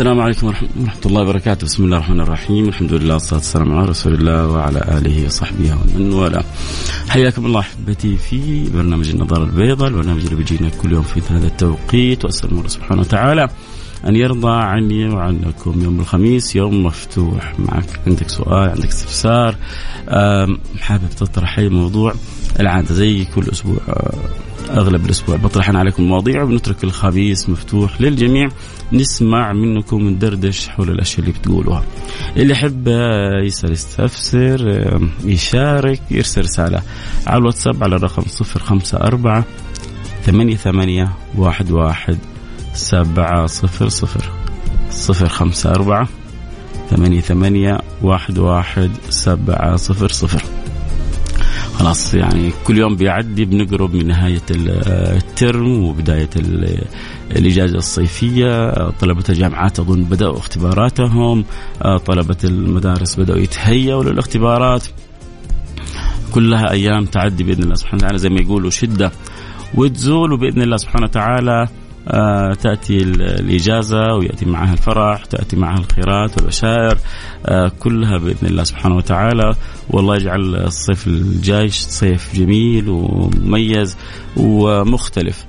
السلام عليكم ورحمة الله. وبركاته. بسم الله الرحمن الرحيم. الحمد لله والصلاة والسلام على رسول الله وعلى آله وصحبه ومن والاه. حياكم الله أحبتي في برنامج النظارة البيضاء البرنامج اللي بيجينا كل يوم في هذا التوقيت. وأسأل الله سبحانه وتعالى أن يرضى عني وعنكم. يوم الخميس يوم مفتوح. معك عندك سؤال عندك استفسار حابب تطرح أي موضوع العادة زي كل أسبوع. أغلب الأسبوع. بطرح أنا عليكم مواضيع وبنترك الخبيث مفتوح للجميع. نسمع منكم ندردش حول الأشياء اللي بتقولوها. اللي يحب يسأل يستفسر يشارك يرسل رسالة على الواتساب على الرقم 054 ثمانية ثمانية واحد واحد سبعة صفر صفر. صفر خمسة أربعة ثمانية ثمانية واحد واحد سبعة صفر صفر. خلاص يعني كل يوم بيعدي بنقرب من نهاية الترم وبداية الإجازة الصيفية. طلبة الجامعات أظن بدأوا اختباراتهم. طلبة المدارس بدأوا يتهيأوا للاختبارات. كلها أيام تعدي بإذن الله سبحانه وتعالى زي ما يقولوا شدة وتزول وبإذن الله سبحانه وتعالى آه تأتي الإجازة ويأتي معها الفرح تأتي معها الخيرات والبشائر آه كلها بإذن الله سبحانه وتعالى. والله يجعل الصيف الجاي صيف جميل ومميز ومختلف.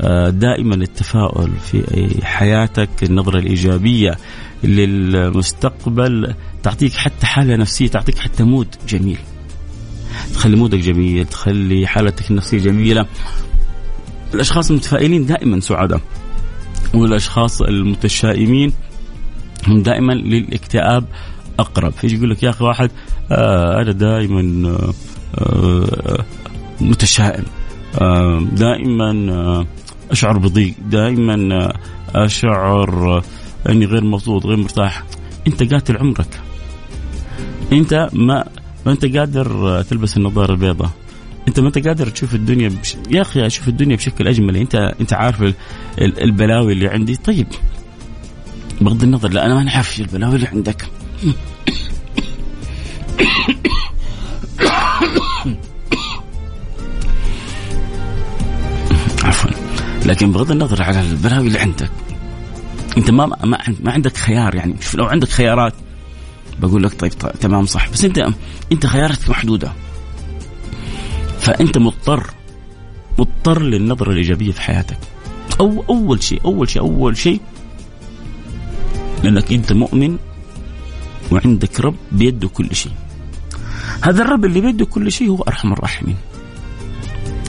آه دائما التفاؤل في حياتك النظرة الإيجابية للمستقبل تعطيك حتى حالة نفسية تعطيك حتى مود جميل. تخلي مودك جميل تخلي حالتك النفسية جميلة. الأشخاص المتفائلين دائما سعداء والأشخاص المتشائمين هم دائما للاكتئاب أقرب. فيجي يقول لك يا أخي واحد آه أنا دائما آه آه متشائم آه دائما آه أشعر بضيق دائما آه أشعر إني غير مبسوط غير مرتاح. أنت قاتل عمرك. أنت ما ما أنت قادر تلبس النظارة البيضاء. انت ما انت قادر تشوف الدنيا بش... يا أخي أشوف الدنيا بشكل اجمل. انت انت عارف ال... ال... البلاوي اللي عندي. طيب. بغض النظر لا أنا ما عارف البلاوي اللي عندك. عفوا. لكن بغض النظر على البلاوي اللي عندك انت ما ما, ما عندك خيار يعني. شوف لو عندك خيارات بقول لك طيب, طيب تمام صح. بس انت انت خياراتك محدودة. فأنت مضطر مضطر للنظرة الإيجابية في حياتك. أو أول شيء أول شيء أول شيء لأنك أنت مؤمن وعندك رب بيده كل شيء. هذا الرب اللي بيده كل شيء هو أرحم الراحمين.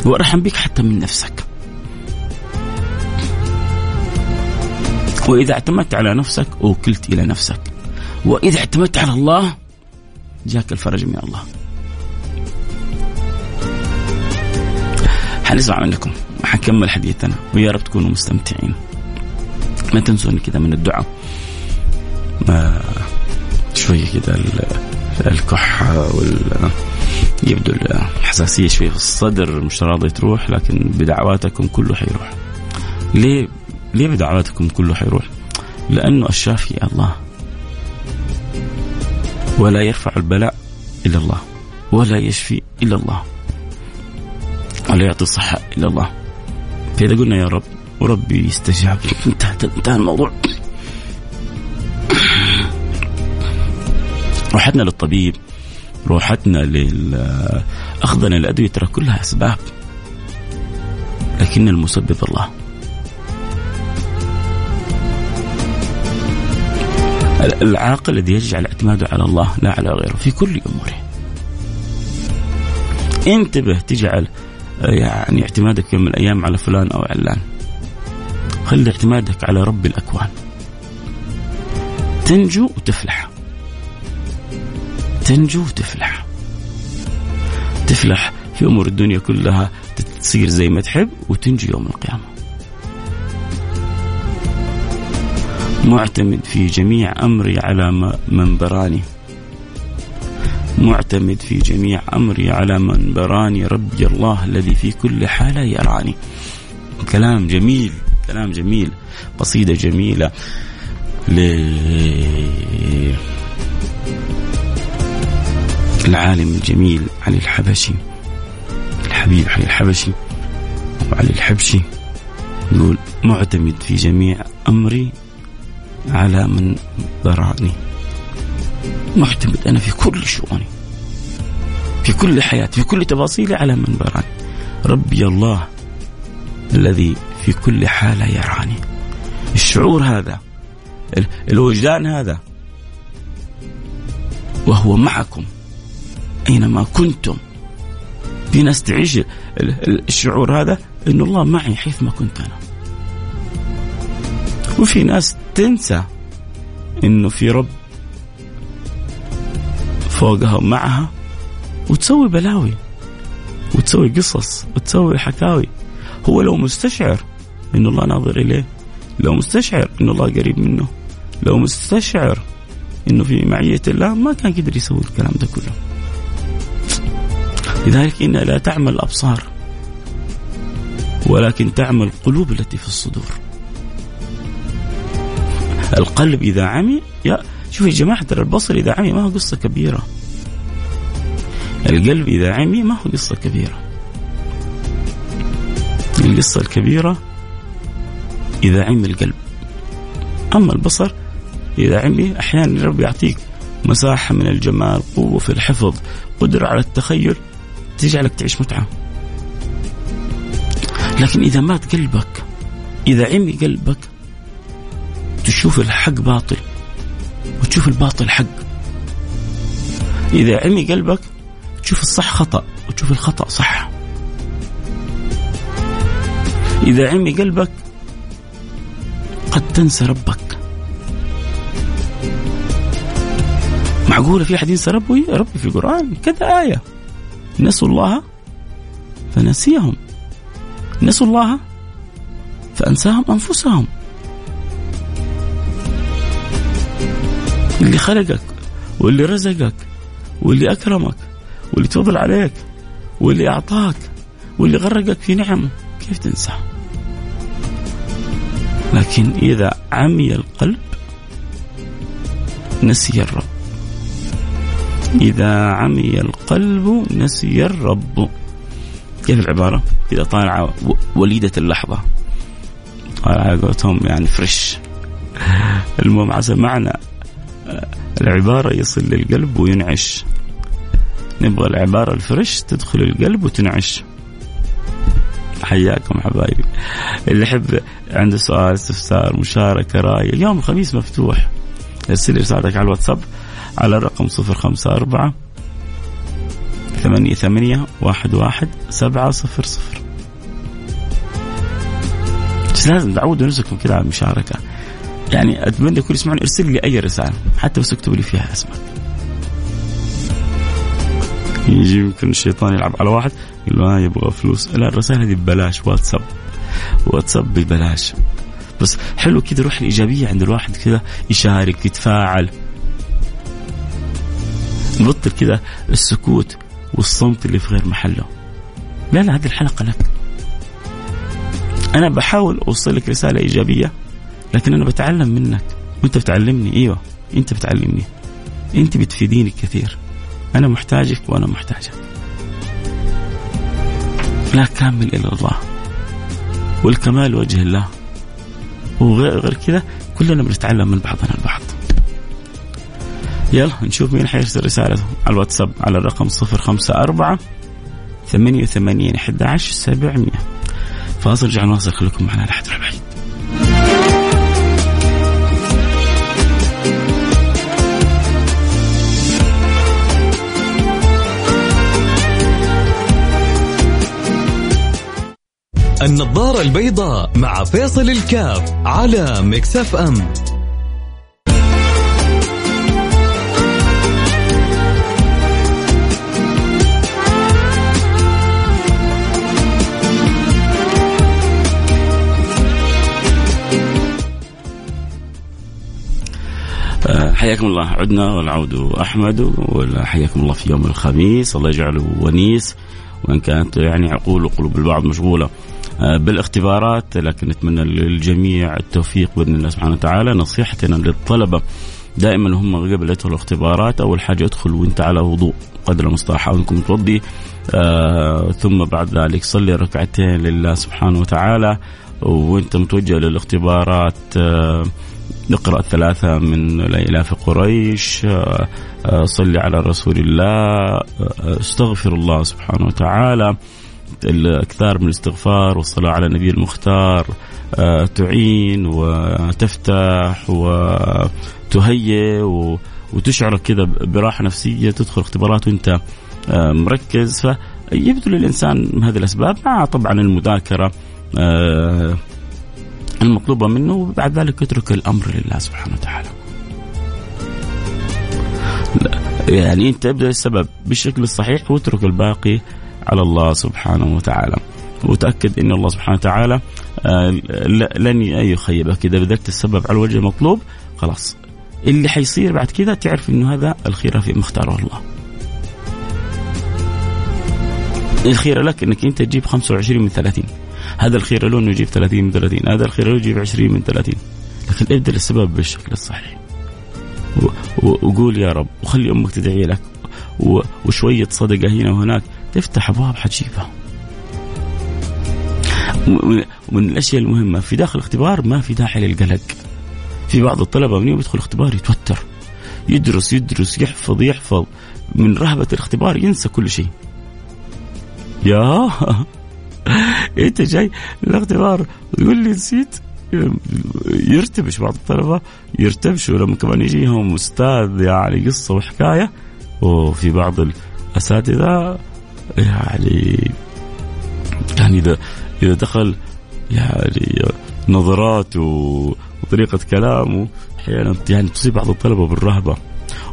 هو أرحم بك حتى من نفسك. وإذا اعتمدت على نفسك أوكلت إلى نفسك. وإذا اعتمدت على الله جاك الفرج من الله. حنسمع منكم. وحنكمل حديثنا. ويا رب تكونوا مستمتعين. ما تنسوني كذا من الدعاء. ما شوية كذا الكحة وال يبدو الحساسية شوية في الصدر مش راضي تروح لكن بدعواتكم كله حيروح. ليه ليه بدعواتكم كله حيروح؟ لأنه الشافي الله. ولا يرفع البلاء إلا الله. ولا يشفي إلا الله. ولا يعطي الصحة إلا الله. فإذا قلنا يا رب وربي يستجاب انتهى انتهى الموضوع. روحتنا للطبيب روحتنا لل أخذنا الأدوية ترى كلها أسباب. لكن المسبب الله. العاقل الذي يجعل اعتماده على الله لا على غيره. في كل أموره. انتبه تجعل يعني اعتمادك يوم من الأيام على فلان أو علان. خلي اعتمادك على رب الأكوان. تنجو وتفلح. تنجو وتفلح. تفلح في أمور الدنيا كلها تصير زي ما تحب وتنجو يوم القيامة. معتمد في جميع أمري على من براني معتمد في جميع أمري على من براني ربي الله الذي في كل حاله يراني. كلام جميل كلام جميل قصيدة جميلة ل العالم الجميل علي الحبشي الحبيب علي الحبشي وعلي الحبشي. يقول معتمد في جميع أمري على من براني معتمد أنا في كل شؤوني في كل حياتي في كل تفاصيلي على من براني ربي الله الذي في كل حالة يراني. الشعور هذا الوجدان هذا وهو معكم أينما كنتم. في ناس تعيش الشعور هذا أن الله معي حيث ما كنت أنا. وفي ناس تنسى أنه في رب فوقها ومعها وتسوي بلاوي وتسوي قصص وتسوي حكاوي. هو لو مستشعر أن الله ناظر إليه لو مستشعر أن الله قريب منه لو مستشعر أنه في معية الله ما كان قدر يسوي الكلام ده كله. لذلك إنها لا تعمل الأبصار ولكن تعمل القلوب التي في الصدور. القلب إذا عمي شوف يا جماعة ترى البصر إذا عمي ما هو قصة كبيرة. القلب إذا عمي ما هو قصة كبيرة. القصة الكبيرة إذا عمي القلب. أما البصر إذا عمي أحيانا رب يعطيك مساحة من الجمال قوة في الحفظ قدرة على التخيل تجعلك تعيش متعة. لكن إذا مات قلبك إذا عمي قلبك تشوف الحق باطل. وتشوف الباطل حق. إذا عمي قلبك تشوف الصح خطأ وتشوف الخطأ صح. إذا عمي قلبك قد تنسى ربك. معقولة في أحد ينسى ربه؟ ربي في القرآن كذا آية. نسوا الله فنسيهم. نسوا الله فأنساهم أنفسهم. اللي خلقك واللي رزقك واللي أكرمك واللي تفضل عليك واللي أعطاك واللي غرقك في نعمه كيف تنساه لكن إذا عمي القلب نسي الرب. إذا عمي القلب نسي الرب. كيف العبارة؟ إذا طالعة وليدة اللحظة. على قولتهم يعني فريش المهم عسى معنى العبارة يصل للقلب وينعش. نبغى العبارة الفريش تدخل القلب وتنعش. حياكم حبايبي. اللي يحب عنده سؤال استفسار مشاركة رأي اليوم الخميس مفتوح. ارسل رسالتك على الواتساب على الرقم صفر خمسة أربعة ثمانية ثمانية واحد واحد سبعة صفر صفر. بس لازم تعودوا نفسكم كذا على المشاركة. يعني أتمنى كل يسمعون أرسل لي أي رسالة حتى بس اكتبوا لي فيها اسمك. يجي يمكن الشيطان يلعب على واحد يقول له يبغى فلوس. لا الرسائل هذه ببلاش واتساب. واتساب ببلاش. بس حلو كذا روح الإيجابية عند الواحد كذا يشارك يتفاعل. نبطل كذا السكوت والصمت اللي في غير محله. لا لا هذه الحلقة لك. أنا بحاول أوصل لك رسالة إيجابية. لكن أنا بتعلم منك. وأنت بتعلمني. أيوة أنت بتعلمني. أنت بتفيديني كثير. أنا محتاجك وأنا محتاجك. لا كامل إلا الله. والكمال وجه الله. وغير كذا كلنا بنتعلم من بعضنا البعض. يلا نشوف مين حيرسل رسالة. على الواتساب على الرقم 054 88 11 700 فاصل رجع نواصل خليكم معنا لحد بعيد النظارة البيضاء مع فيصل الكاف على مكسف أم. آه، حياكم الله. عدنا والعود أحمد وحياكم الله في يوم الخميس. الله يجعله ونيس وإن كانت يعني عقول وقلوب البعض مشغولة. بالاختبارات لكن نتمنى للجميع التوفيق بإذن الله سبحانه وتعالى. نصيحتنا للطلبة دائما هم قبل يدخلوا الاختبارات أول حاجة ادخل وأنت على وضوء قدر المستطاع حاول إنكم توضي. آه ثم بعد ذلك صلي ركعتين لله سبحانه وتعالى وأنت متوجه للاختبارات. آه نقرا ثلاثة من الإلاف قريش. آه، آه، صلي على رسول الله. آه، استغفر الله سبحانه وتعالى. الأكثار من الاستغفار والصلاة على النبي المختار تعين وتفتح وتهيئ وتشعرك كذا براحة نفسية تدخل اختبارات وأنت مركز. فيبذل الإنسان هذه الأسباب مع طبعا المذاكرة المطلوبة منه وبعد ذلك يترك الأمر لله سبحانه وتعالى. يعني أنت ابدأ السبب بالشكل الصحيح واترك الباقي على الله سبحانه وتعالى. وتأكد أن الله سبحانه وتعالى آه، لن يخيبك. إذا بذلت السبب على الوجه المطلوب خلاص. اللي حيصير بعد كذا تعرف أنه هذا الخير في مختاره الله. الخير لك أنك أنت تجيب 25 من 30 هذا الخير له إنه يجيب 30 من 30 هذا الخير له يجيب 20 من 30 لكن ابدأ السبب بالشكل الصحيح. وقول يا رب وخلي أمك تدعي لك. وشوية صدقة هنا وهناك. تفتح أبواب حتجيبها ومن الأشياء المهمة في داخل الاختبار ما في داعي للقلق. في بعض الطلبة من يوم يدخل الاختبار يتوتر. يدرس يدرس يحفظ يحفظ. من رهبة الاختبار ينسى كل شيء. يا! أنت جاي الاختبار يقول لي نسيت. يرتبش بعض الطلبة يرتبشوا لما كمان يجيهم أستاذ يعني قصة وحكاية. وفي بعض الأساتذة يعني يعني إذا إذا دخل يعني نظرات وطريقة كلامه أحيانا يعني تصيب بعض الطلبة بالرهبة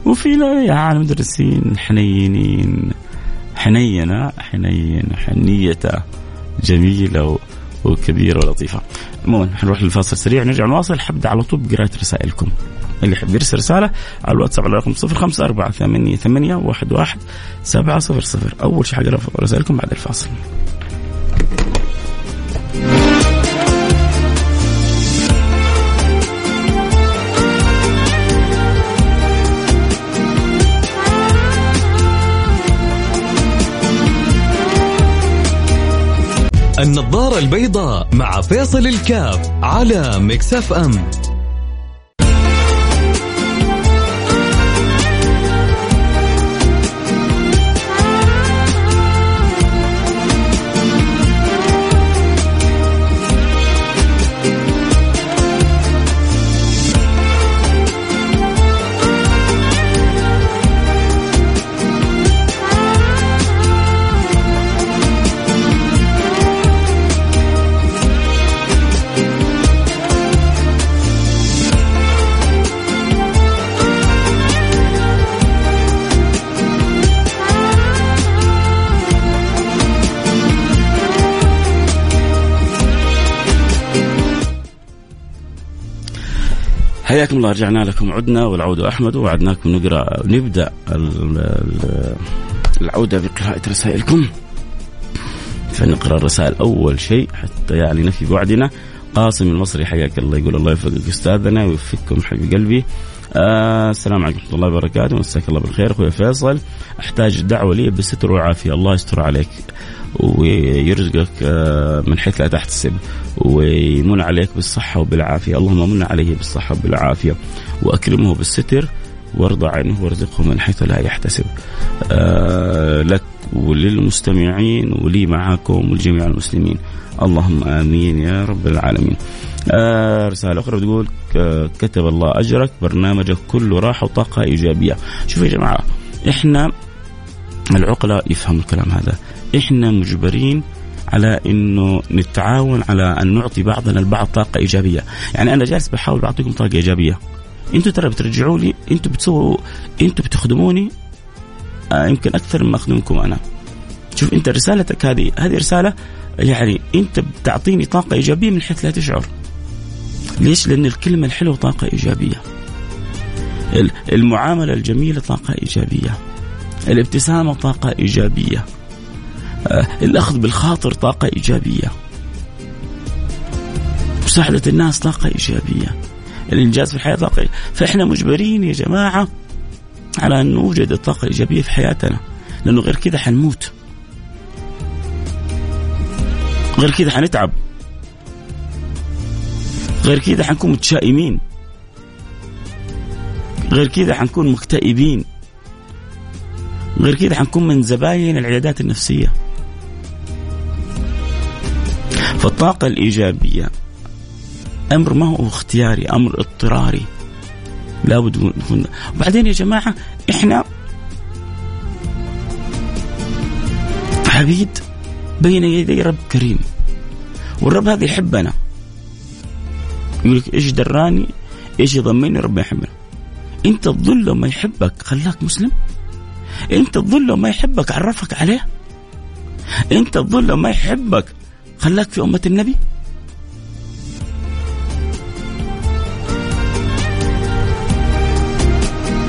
وفي يعني مدرسين حنينين حنينة حنين حنيته جميلة وكبيرة ولطيفة. عموما حنروح للفاصل سريع نرجع نواصل حبدأ على طول بقراءه رسائلكم. اللي يحب يرسل رسالة على الواتساب على رقم 054 ثمانية واحد واحد سبعة صفر صفر أول شيء حقرأ رسائلكم بعد الفاصل. النظارة البيضاء مع فيصل الكاف على مكسف أم حياكم الله رجعنا لكم عدنا والعود أحمد ووعدناكم نقرأ نبدأ العودة بقراءة رسائلكم. فنقرأ الرسائل أول شيء حتى يعني نفي بعدنا. قاسم المصري حياك الله يقول الله يوفقك أستاذنا ويوفقكم حبيب قلبي. آه السلام عليكم ورحمة الله وبركاته مساك الله بالخير. أخوي فيصل أحتاج دعوة لي بستر وعافية. الله يستر عليك. ويرزقك آه، من حيث لا تحتسب. ويمن عليك بالصحة وبالعافية. اللهم من عليه بالصحة وبالعافية. وأكرمه بالستر وارضى عنه وارزقه من حيث لا يحتسب. آه لك وللمستمعين ولي معكم ولجميع المسلمين. اللهم آمين يا رب العالمين. آه رسالة أخرى بتقول كتب الله أجرك برنامجك كله راحة وطاقة إيجابية. شوفوا يا جماعة إحنا العقلاء يفهموا الكلام هذا. إحنا مجبرين على إنه نتعاون على أن نعطي بعضنا البعض طاقة إيجابية، يعني أنا جالس بحاول بعطيكم طاقة إيجابية. أنتم ترى بترجعوا لي أنتم بتسووا أنتم بتخدموني آه يمكن أكثر مما أخدمكم أنا. شوف أنت رسالتك هذه هذه رسالة يعني أنت بتعطيني طاقة إيجابية من حيث لا تشعر. ليش؟ لأن الكلمة الحلوة طاقة إيجابية. المعاملة الجميلة طاقة إيجابية الابتسامة طاقة إيجابية آه، الأخذ بالخاطر طاقة إيجابية. مساعدة الناس طاقة إيجابية. الإنجاز في الحياة طاقة فإحنا مجبرين يا جماعة على أن نوجد الطاقة الإيجابية في حياتنا. لأنه غير كذا حنموت. غير كذا حنتعب. غير كذا حنكون متشائمين. غير كذا حنكون مكتئبين. غير كذا حنكون من زباين العيادات النفسية. فالطاقه الإيجابية. أمر ما هو اختياري أمر اضطراري. لابد نكون وبعدين يا جماعة إحنا عبيد بين يدي رب كريم. والرب هذا يحبنا. يقول لك إيش دراني؟ إيش يضمني؟ ربنا يحبنا. أنت تظل ما يحبك خلاك مسلم. أنت تظل ما يحبك عرفك عليه. أنت تظل ما يحبك خلاك في أمة النبي؟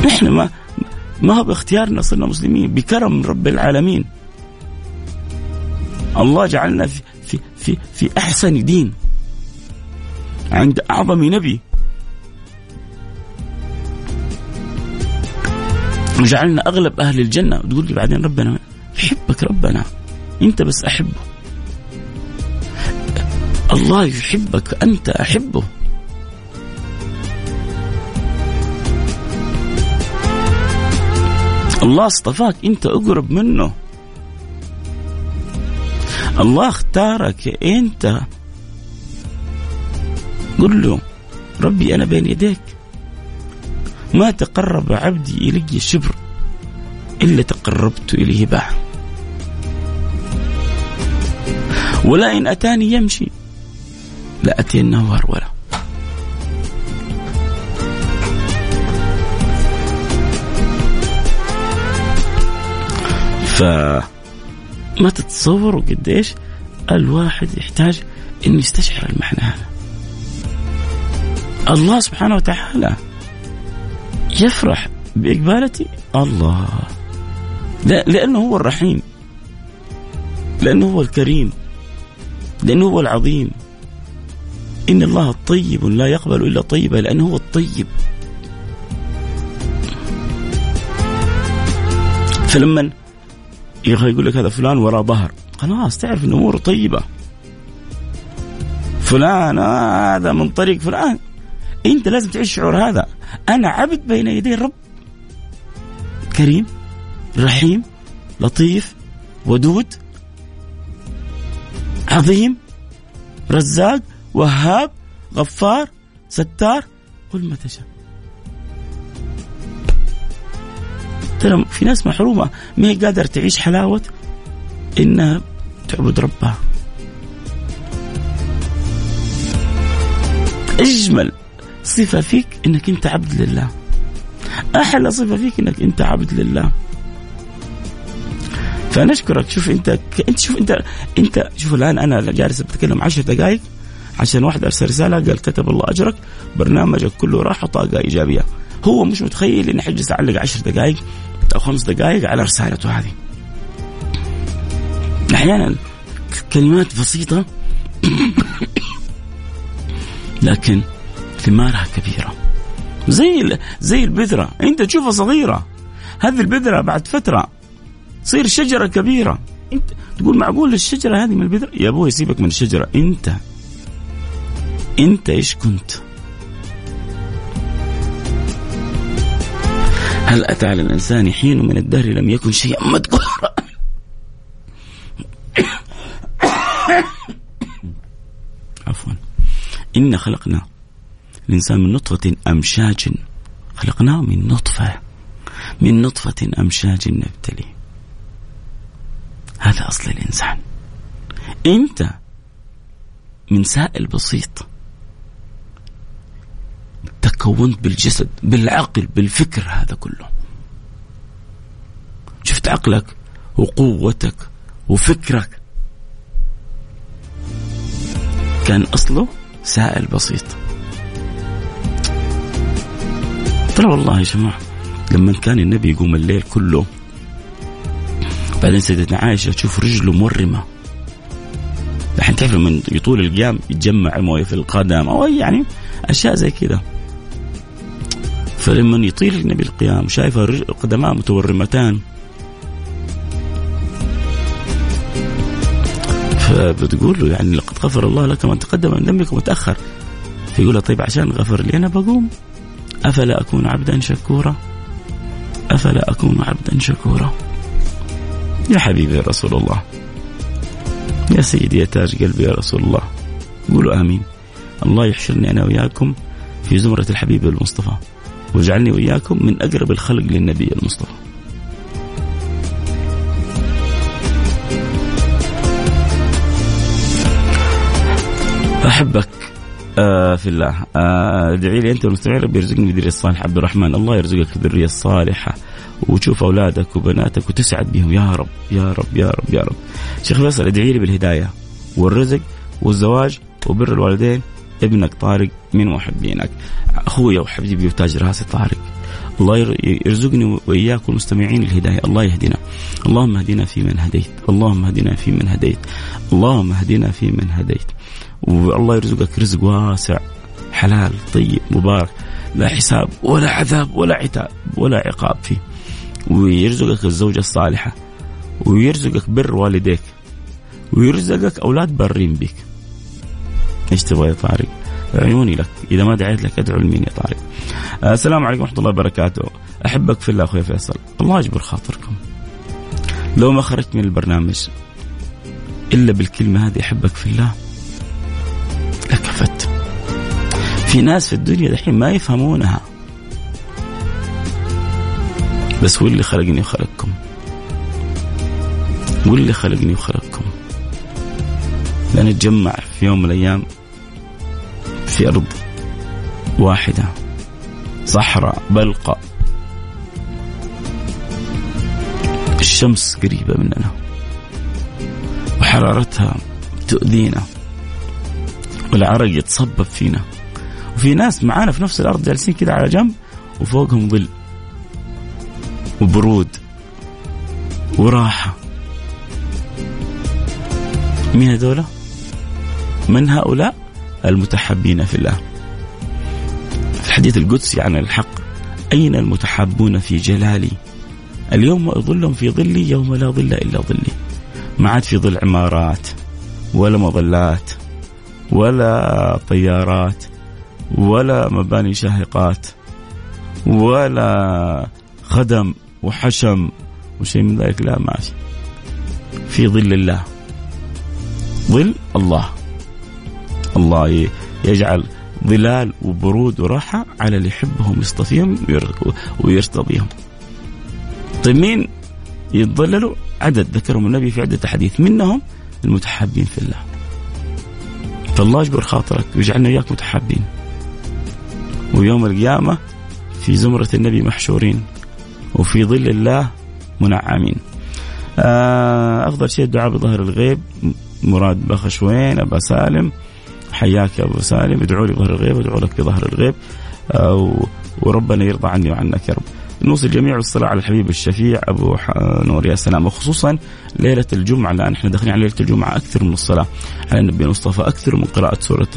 إحنا ما ما هو باختيارنا صرنا مسلمين بكرم رب العالمين. الله جعلنا في في في, في أحسن دين. عند أعظم نبي. وجعلنا أغلب أهل الجنة. وتقول لي بعدين ربنا يحبك ربنا. أنت بس أحبه. الله يحبك أنت أحبه. الله اصطفاك أنت أقرب منه. الله اختارك أنت. قل له ربي أنا بين يديك. ما تقرب عبدي إلي شبر إلا تقربت إليه باع ولا إن أتاني يمشي. لاتينه هروله ف ما تتصوروا قديش الواحد يحتاج إنه يستشعر المعنى هذا. الله سبحانه وتعالى يفرح بإقبالتي الله. لا لأنه هو الرحيم. لأنه هو الكريم. لأنه هو العظيم. إن الله طيب لا يقبل إلا طيبا لأنه هو الطيب. فلما يقول لك هذا فلان وراء ظهر. خلاص تعرف إن اموره طيبة. فلان آه هذا من طريق فلان. أنت لازم تعيش الشعور هذا. أنا عبد بين يدي الرب. كريم رحيم لطيف ودود عظيم رزاق. وهاب غفار ستار قل ما تشاء. ترى في ناس محرومة ما هي قادرة تعيش حلاوة؟ إنها تعبد ربها. أجمل صفة فيك إنك أنت عبد لله. أحلى صفة فيك إنك أنت عبد لله. فنشكرك. شوف أنت أنت شوف انت انت شوف الآن أنا جالس بتكلم عشر دقائق عشان واحد أرسل رسالة قال كتب الله أجرك برنامجك كله راح طاقه إيجابية. هو مش متخيل اني حجلس اعلق عشر دقائق أو خمس دقائق على رسالته هذه. أحيانا كلمات بسيطة لكن ثمارها كبيرة. زي زي البذرة. أنت تشوفها صغيرة. هذه البذرة بعد فترة تصير شجرة كبيرة. أنت تقول معقول الشجرة هذه من البذرة؟ يا أبوي سيبك من الشجرة. أنت انت إيش كنت؟ هل أتى على الإنسان حين من الدهر لم يكن شيئا مذكورا؟ عفوا. إنا خلقنا الإنسان من نطفة أمشاج. خلقناه من نطفة. من نطفة أمشاج نبتلي. هذا أصل الإنسان. أنت من سائل بسيط. تكونت بالجسد بالعقل بالفكر هذا كله. شفت عقلك وقوتك وفكرك. كان أصله سائل بسيط. ترى والله يا جماعة لما كان النبي يقوم الليل كله بعدين سيدتنا عائشة تشوف رجله مورمة الحين تعرف من يطول القيام يتجمع موية في القدم أو يعني أشياء زي كذا. فلما يطيل النبي القيام شايفة قدماه متورمتان. فبتقول له يعني لقد غفر الله لك ما تقدم من ذنبك وتأخر. فيقول طيب عشان غفر لي أنا بقوم؟ أفلا أكون عبدا شكورا؟ أفلا أكون عبدا شكورا؟ يا حبيبي يا رسول الله. يا سيدي يا تاج قلبي يا رسول الله. قولوا آمين. الله يحشرني أنا وياكم في زمرة الحبيب المصطفى. واجعلني وإياكم من أقرب الخلق للنبي المصطفى. أحبك آه في الله. آه ادعي لي أنت والمستمعين ربي يرزقني بالذريه الصالحة. عبد الرحمن الله يرزقك بالذريه الصالحة. وتشوف أولادك وبناتك وتسعد بهم. يا رب يا رب يا رب يا رب. شيخ فيصل ادعي لي بالهداية والرزق والزواج وبر الوالدين. ابنك طارق من محبينك. اخويا وحبيبي وتاج راسي طارق. الله يرزقني وإياك والمستمعين الهداية. الله يهدينا. اللهم اهدنا في من هديت. اللهم اهدنا في من هديت. اللهم اهدنا في من هديت. والله يرزقك رزق واسع حلال طيب مبارك. لا حساب ولا عذاب ولا عتاب ولا عقاب فيه. ويرزقك الزوجة الصالحة. ويرزقك بر والديك. ويرزقك أولاد بارين بك إيش تبغى يا طارق؟ عيوني لك. إذا ما دعيت لك أدعو لمين يا طارق؟ آه، السلام عليكم ورحمة الله وبركاته. أحبك في الله أخوي فيصل. الله يجبر خاطركم. لو ما خرجت من البرنامج إلا بالكلمة هذه أحبك في الله لكفت. في ناس في الدنيا دحين ما يفهمونها. بس هو اللي خلقني وخلقكم. هو اللي خلقني وخلقكم. لنتجمع في يوم من الأيام في أرض واحدة. صحراء بلقى الشمس قريبة مننا. وحرارتها تؤذينا. والعرق يتصبب فينا. وفي ناس معانا في نفس الأرض جالسين كذا على جنب وفوقهم ظل وبرود وراحة. مين هذولا؟ من هؤلاء؟ المتحبين في الله. في الحديث القدسي عن الحق أين المتحبون في جلالي؟ اليوم أظلهم في ظلي يوم لا ظل إلا ظلي. ما عاد في ظل عمارات ولا مظلات ولا طيارات ولا مباني شاهقات ولا خدم وحشم وشيء من ذلك لا ما في في ظل الله. ظل الله. الله يجعل ظلال وبرود وراحة على اللي يحبهم يصطفيهم ويرتضيهم. طيب مين يتظللوا؟ عدد ذكرهم النبي في عدة أحاديث. منهم المتحابين في الله. فالله يجبر خاطرك ويجعلنا وياك متحابين. ويوم القيامة في زمرة النبي محشورين وفي ظل الله منعمين. آه، أفضل شيء الدعاء بظهر الغيب مراد بخشوين أبا سالم. حياك يا أبو سالم. ادعوا لي بظهر الغيب ادعوا لك بظهر الغيب. آه، وربنا يرضى عني وعنك يا رب. نوصي الجميع بالصلاة على الحبيب الشفيع أبو نور يا سلام. وخصوصا ليلة الجمعة الآن إحنا داخلين على ليلة الجمعة أكثر من الصلاة. على النبي المصطفى أكثر من قراءة سورة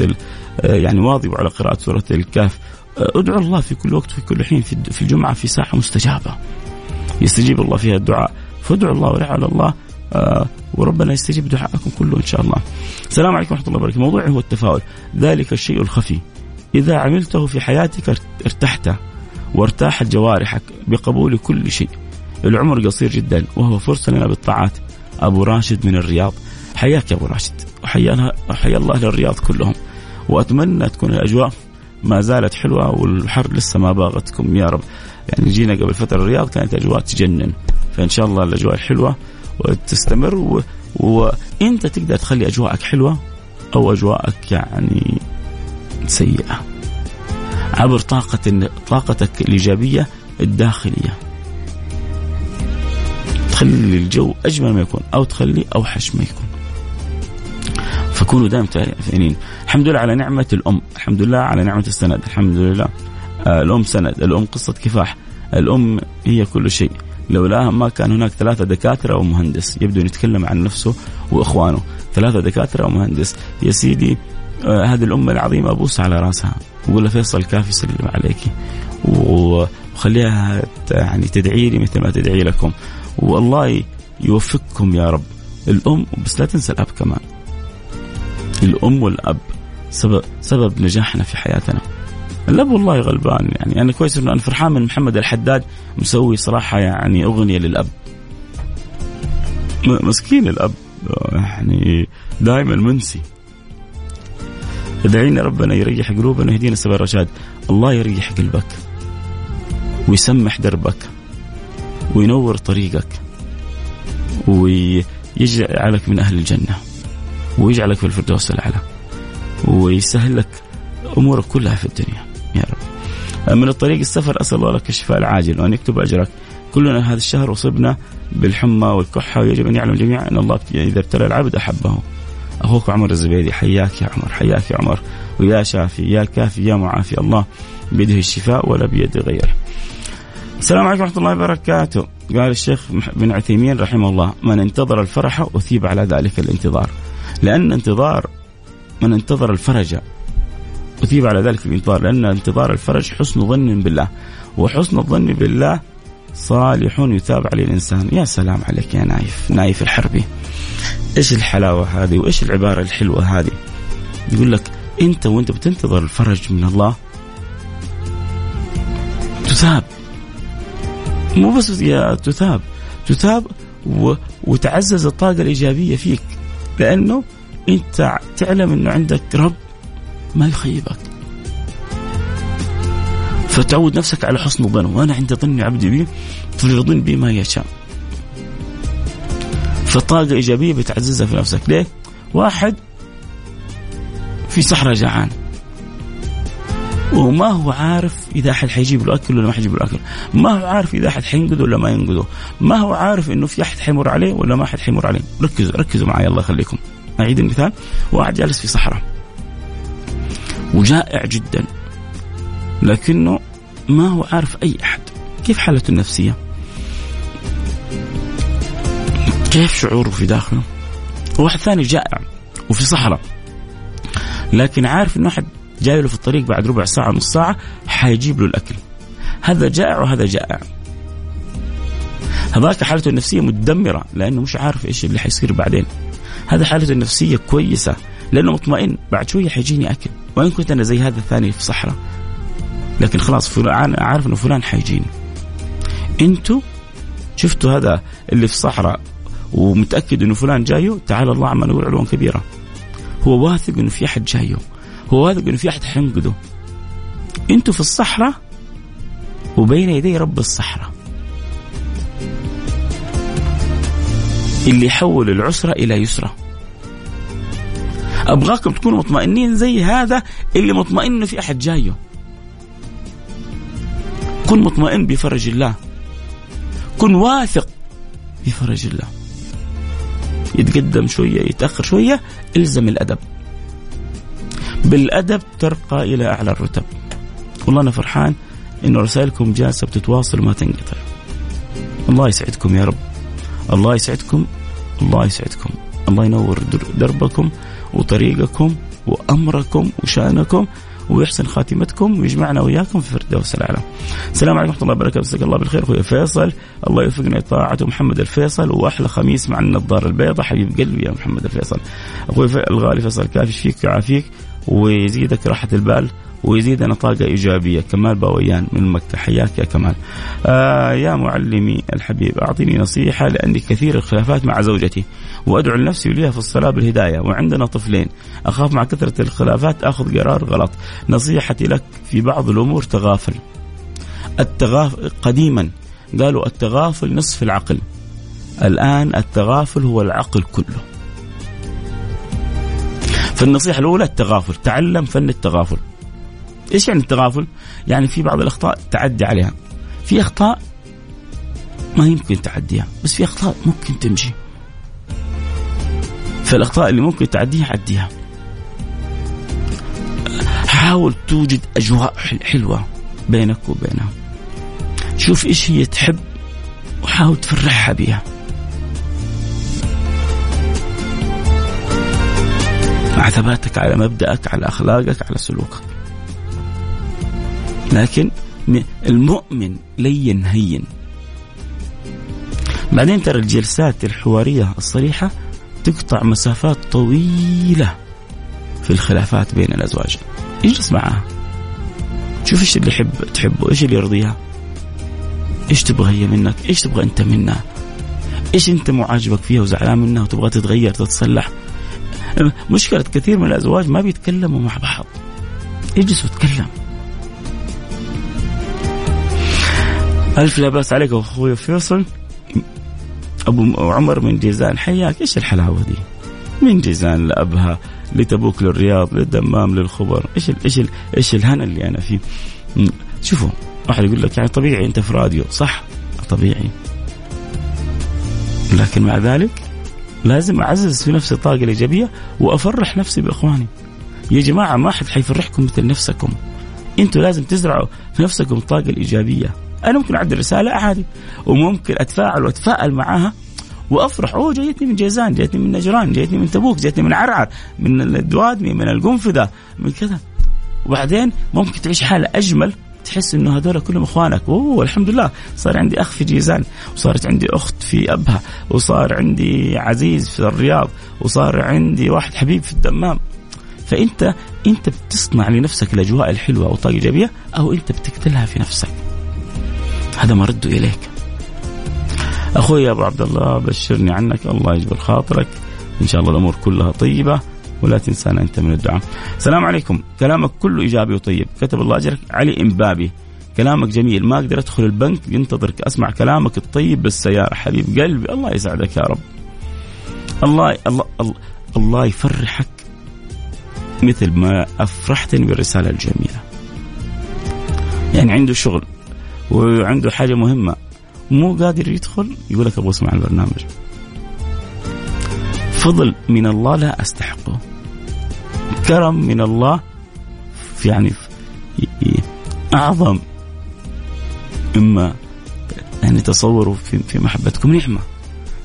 آه، يعني واظبوا على قراءة سورة الكهف. ادعوا الله في كل وقت في كل حين في الجمعة في ساعة مستجابة. يستجيب الله فيها الدعاء. فادعوا الله على الله. آه وربنا يستجيب دعاءكم كله إن شاء الله. السلام عليكم ورحمة الله وبركاته، موضوعي هو التفاؤل، ذلك الشيء الخفي إذا عملته في حياتك ارتحت وارتاحت جوارحك بقبول كل شيء. العمر قصير جدا وهو فرصة لنا بالطاعات. أبو راشد من الرياض، حياك يا أبو راشد، وحيا حيا الله للرياض كلهم. وأتمنى تكون الأجواء ما زالت حلوة والحر لسه ما باغتكم يا رب يعني جينا قبل فترة الرياض كانت أجواء تجنن فإن شاء الله الأجواء الحلوة وتستمر. وانت تقدر تخلي أجواءك حلوة أو أجواءك يعني سيئة عبر طاقة طاقتك الإيجابية الداخلية. تخلي الجو أجمل ما يكون أو تخليه أوحش ما يكون. فكونوا دائما فاهمين الحمد لله على نعمة الأم. الحمد لله على نعمة السند. الحمد لله. آه، الأم سند. الأم قصة كفاح. الأم هي كل شيء. لولاها ما كان هناك ثلاثة دكاترة ومهندس يبدو يتكلم عن نفسه وإخوانه. ثلاثة دكاترة ومهندس. يا سيدي آه هذه الأمة العظيمة أبوس على رأسها. وقول له فيصل كافي سلم عليك. وخليها يعني تدعي لي مثل ما تدعي لكم. والله يوفقكم يا رب. الأم بس لا تنسى الأب كمان. الأم والأب سبب سبب نجاحنا في حياتنا. الاب والله غلبان. يعني أنا كويس إنه أنا فرحان من محمد الحداد مسوي صراحة يعني أغنية للأب. مسكين الأب. يعني دائما منسي. ادعينا ربنا يريح قلوبنا ويهدينا سبيل الرشاد الله يريح قلبك ويسمح دربك وينور طريقك ويجعلك من أهل الجنة ويجعلك في الفردوس الأعلى ويسهل لك أمورك كلها في الدنيا. يا رب. من الطريق السفر أسأل الله لك الشفاء العاجل وأن يكتب أجرك. كلنا هذا الشهر أصبنا بالحمى والكحة ويجب أن يعلم الجميع أن الله إذا ابتلى العبد أحبه. أخوك عمر الزبيدي حياك يا عمر حياك يا عمر ويا شافي يا كافي يا معافي الله بيده الشفاء ولا بيد غيره. السلام عليكم ورحمة الله وبركاته. قال الشيخ بن عثيمين رحمه الله من انتظر الفرح أثيب على ذلك الانتظار. لأن انتظار من انتظر الفرج أثيب على ذلك الانتظار لأن انتظار الفرج حسن ظن بالله وحسن الظن بالله صالح يثاب عليه الإنسان. يا سلام عليك يا نايف نايف الحربي. إيش الحلاوة هذه؟ وإيش العبارة الحلوة هذه؟ يقول لك أنت وأنت بتنتظر الفرج من الله تثاب. مو بس يا تثاب تثاب و... وتعزز الطاقة الإيجابية فيك لأنه أنت تعلم أنه عندك رب ما يخيبك. فتعود نفسك على حسن الظن. وأنا عند ظن عبدي بي فليظن بي ما يشاء. فطاقة إيجابية بتعززها في نفسك. ليه؟ واحد في صحراء جعان. وما هو عارف إذا أحد حيجيب له أكل ولا ما حيجيب له أكل، ما هو عارف إذا أحد حينقذه ولا ما ينقذه، ما هو عارف إنه في أحد حيمر عليه ولا ما أحد حيمر عليه، ركزوا ركزوا معي الله يخليكم. أعيد المثال، واحد جالس في صحراء. وجائع جدا. لكنه ما هو عارف أي أحد. كيف حالته النفسية؟ كيف شعوره في داخله؟ واحد ثاني جائع وفي صحراء. لكن عارف إنه احد جاي له في الطريق بعد ربع ساعة نص ساعة حيجيب له الأكل. هذا جائع وهذا جائع. هذاك حالته النفسية مدمرة لأنه مش عارف إيش اللي حيصير بعدين. هذا حالته النفسية كويسة. لأنه مطمئن. بعد شوية حيجيني أكل. وان كنت أنا؟ زي هذا الثاني في صحراء لكن خلاص فلان عارف إنه فلان حيجيني. أنتوا شفتوا هذا اللي في صحراء ومتأكد إنه فلان جاية تعالى الله عما نقول علوا كبيرة. هو واثق إنه في أحد جاية هو واثق إنه في أحد حينقذه. أنتوا في الصحراء وبين يدي رب الصحراء. اللي يحول العسرة إلى يسرى. أبغاكم تكونوا مطمئنين زي هذا اللي مطمئن إنه في أحد جاية. كن مطمئن بفرج الله. كن واثق بفرج الله. يتقدم شوية يتأخر شوية إلزم الأدب. بالأدب ترقى إلى أعلى الرتب. والله أنا فرحان إنه رسائلكم جالسة بتتواصل ما تنقطع. الله يسعدكم يا رب. الله يسعدكم. الله يسعدكم. الله ينور دربكم. وطريقكم وأمركم وشأنكم ويحسن خاتمتكم ويجمعنا وياكم في فردوس الاعلى. السلام عليكم ورحمة الله وبركاته، مساك الله بالخير. أخوي فيصل، الله يوفقنا لطاعة محمد الفيصل وأحلى خميس مع النظاره البيضاء حبيب قلبي يا محمد الفيصل. أخوي الغالي فيصل كافي فيك ويعافيك ويزيدك راحة البال. ويزيدنا طاقة إيجابية. كمال باويان من مكة. حياك يا كمال. آه يا معلمي الحبيب أعطيني نصيحة لأني كثير الخلافات مع زوجتي وأدعو لنفسي وليها في الصلاة بالهداية. وعندنا طفلين أخاف مع كثرة الخلافات أخذ قرار غلط. نصيحتي لك في بعض الأمور تغافل. التغافل قديما قالوا التغافل نصف العقل. الآن التغافل هو العقل كله. فالنصيحة الأولى التغافل. تعلم فن التغافل. إيش يعني التغافل؟ يعني في بعض الأخطاء تعدي عليها. في أخطاء ما يمكن تعديها، بس في أخطاء ممكن تمشي. فالأخطاء اللي ممكن تعديها عديها. حاول توجد أجواء حلوة بينك وبينها شوف إيش هي تحب وحاول تفرحها مع ثباتك على مبدأك على أخلاقك على سلوكك لكن المؤمن لين هين. بعدين ترى الجلسات الحوارية الصريحة تقطع مسافات طويلة في الخلافات بين الأزواج. اجلس معها شوف إيش اللي يحب تحبه إيش اللي يرضيها. إيش تبغى هي منك؟ إيش تبغى أنت منها؟ إيش أنت مو عاجبك فيها وزعلان منها وتبغى تتغير تتصلح؟ مشكلة كثير من الأزواج ما بيتكلموا مع بعض. اجلس وتكلم ألف لا بأس عليك أخوي فيصل أبو عمر من جيزان حياك إيش الحلاوة دي من جيزان لأبها لتبوك للرياض للدمام للخبر إيش ال إيش ال إيش الهنا اللي أنا فيه شوفوا واحد يقول لك يعني طبيعي أنت في راديو صح طبيعي لكن مع ذلك لازم أعزز في نفسي الطاقه الايجابيه وأفرح نفسي بإخواني. يا جماعة ما حد حيفرحكم مثل نفسكم. أنتوا لازم تزرعوا في نفسكم الطاقة الإيجابية. أنا ممكن أعدل رسالة عادي. وممكن أتفاعل واتفائل معاها وأفرح. أوه جايتني من جيزان، جايتني من نجران، جايتني من تبوك، جايتني من عرعر، من الدوادمي، من القنفذة، من كذا. وبعدين ممكن تعيش حالة أجمل تحس إنه هذول كلهم إخوانك. أوه الحمد لله. صار عندي أخ في جيزان وصارت عندي أخت في أبها وصار عندي عزيز في الرياض وصار عندي واحد حبيب في الدمام. فأنت أنت بتصنع لنفسك الأجواء الحلوة والطاقه الإيجابية أو أنت بتقتلها في نفسك. هذا ما رده إليك. أخوي أبو عبد الله بشرني عنك. الله يجبر خاطرك. إن شاء الله الأمور كلها طيبة ولا تنسانا أنت من الدعاء. السلام عليكم، كلامك كله إيجابي وطيب، كتب الله أجرك علي امبابي. كلامك جميل. ما أقدر أدخل البنك ينتظرك. أسمع كلامك الطيب بالسيارة. حبيب قلبي الله يسعدك يا رب. الله الله الله, الله يفرحك مثل ما أفرحتني بالرسالة الجميلة. يعني عنده شغل. وعنده حاجة مهمة. مو قادر يدخل يقول لك أبغى اسمع البرنامج. فضل من الله لا أستحقه. كرم من الله يعني أعظم مما يعني تصوروا في, في محبتكم. نعمة.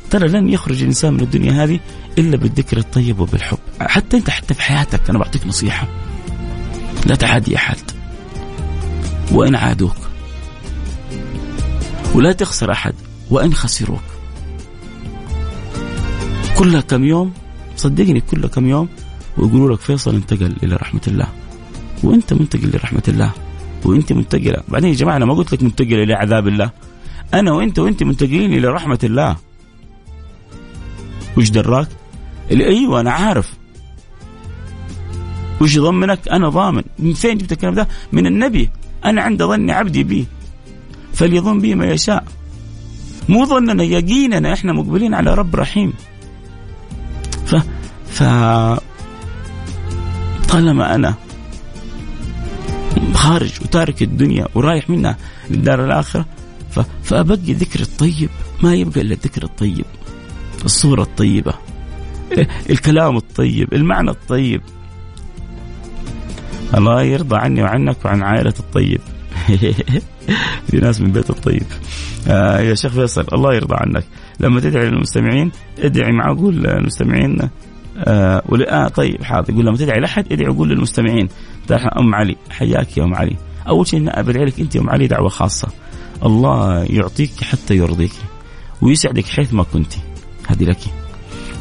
ترى لن يخرج الإنسان من الدنيا هذه إلا بالذكر الطيب وبالحب. حتى أنت حتى في حياتك أنا بعطيك نصيحة. لا تعادي أحد. وإن عادوك. ولا تخسر أحد وإن خسروك. كلها كم يوم صدقني كلها كم يوم ويقولوا لك فيصل انتقل إلى رحمة الله. وأنت منتقل لرحمة الله وأنت منتقلة. بعدين يا جماعة أنا ما قلت لك منتقل إلى عذاب الله. أنا وأنت وأنت منتقلين إلى رحمة الله. وش دراك؟ أيوه أنا عارف. وش يضمنك؟ أنا ضامن. من فين جبت الكلام ده؟ من النبي. أنا عند ظن عبدي بي. فليظن بي ما يشاء. مو ظننا يقيننا إحنا مقبلين على رب رحيم. ف ف طالما أنا خارج وتارك الدنيا ورايح منها للدار الآخرة ف... فأبقي ذكر الطيب. ما يبقى إلا الذكر الطيب الصورة الطيبة الكلام الطيب المعنى الطيب. الله يرضى عني وعنك وعن عائلة الطيب. في ناس من بيت الطيب. آه يا شيخ فيصل الله يرضى عنك. لما تدعي للمستمعين ادعي معقول للمستمعين. آه, آه طيب حاضر. يقول لما تدعي لأحد ادعي وقول للمستمعين. أم علي. حياك يا أم علي. أول شيء بدعي لك أنت يا أم علي دعوة خاصة. الله يعطيك حتى يرضيك ويسعدك حيث ما كنت. هذه لك.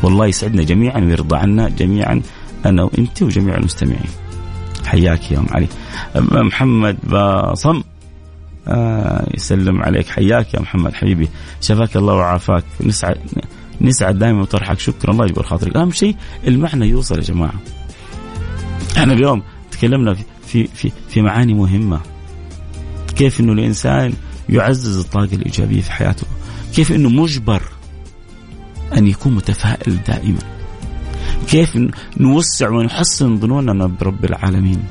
والله يسعدنا جميعا ويرضى عنا جميعا أنا وأنت وجميع المستمعين. حياك يا أم علي. محمد باصم آه يسلم عليك. حياك يا محمد حبيبي. شفاك الله وعافاك. نسعد نسعد دائما وترحك شكرا. الله يجبر خاطرك أهم شيء المعنى يوصل يا جماعة. إحنا اليوم تكلمنا في في في معاني مهمة. كيف إنه الإنسان يعزز الطاقة الإيجابية في حياته. كيف إنه مجبر أن يكون متفائل دائما. كيف نوسع ونحسن ظنوننا برب العالمين.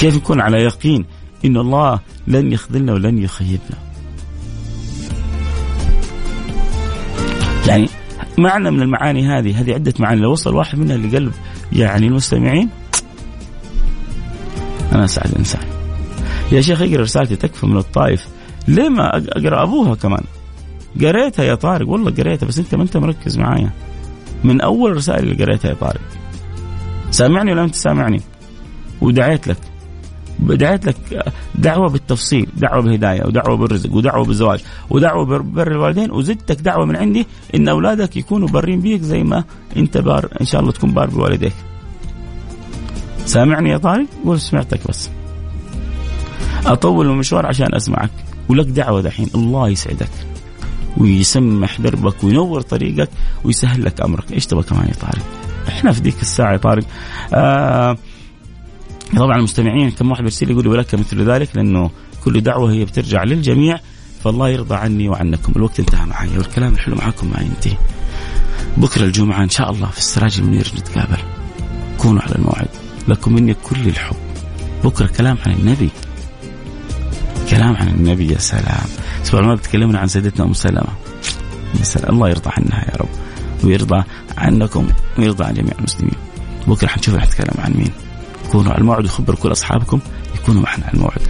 كيف نكون على يقين إن الله لن يخذلنا ولن يخيبنا يعني معنى من المعاني هذه هذه عدة معاني. لو وصل واحد منها لقلب يعني المستمعين أنا أسعد إنسان. يا شيخ أقرأ رسالتي تكفى من الطائف. ليه ما أقرأ أبوها كمان؟ قريتها يا طارق. والله قريتها بس أنت ما أنت مركز معايا. من أول الرسائل اللي قريتها يا طارق. سامعني ولا أنت سامعني؟ ودعيت لك. دعيت لك دعوة بالتفصيل دعوة بالهداية ودعوة بالرزق ودعوة بالزواج ودعوة ببر الوالدين وزدتك دعوة من عندي إن أولادك يكونوا بارين بيك زي ما أنت بار إن شاء الله تكون بار بوالديك. سامعني يا طارق؟ قول سمعتك بس. أطول المشوار عشان أسمعك. ولك دعوة دحين. الله يسعدك. ويسمح دربك وينور طريقك ويسهل لك أمرك. إيش تبغى كمان يا طارق؟ إحنا في ديك الساعة يا طارق. آه طبعا المستمعين كم واحد بيرسل يقول ولك مثل ذلك لأنه كل دعوة هي بترجع للجميع فالله يرضى عني وعنكم. الوقت انتهى معي والكلام الحلو معكم ما ينتهي بكرة الجمعة إن شاء الله في السراج المنير نتقابل. كونوا على الموعد. لكم مني كل الحب. بكرة كلام عن النبي. كلام عن النبي يا سلام. سبحان الله تكلمنا عن سيدتنا أم سلمة. يا سلام. الله يرضى عنها يا رب ويرضى عنكم ويرضى عن جميع المسلمين. بكرة حنشوف نتكلم عن مين. كونوا على الموعد وخبروا كل أصحابكم يكونوا معنا على الموعد.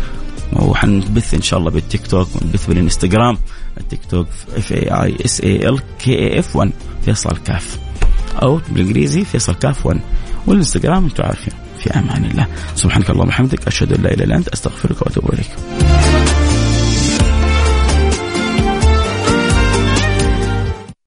وحنبث إن شاء الله بالتيك توك ونبث بالإنستغرام التيك توك F A I S A L K A F 1 فيصل كاف. أو بالإنجليزي فيصل كاف 1 والإنستغرام أنتم عارفين في أمان الله. سبحانك اللهم وبحمدك أشهد أن لا إله إلا أنت أستغفرك وأتوب إليك.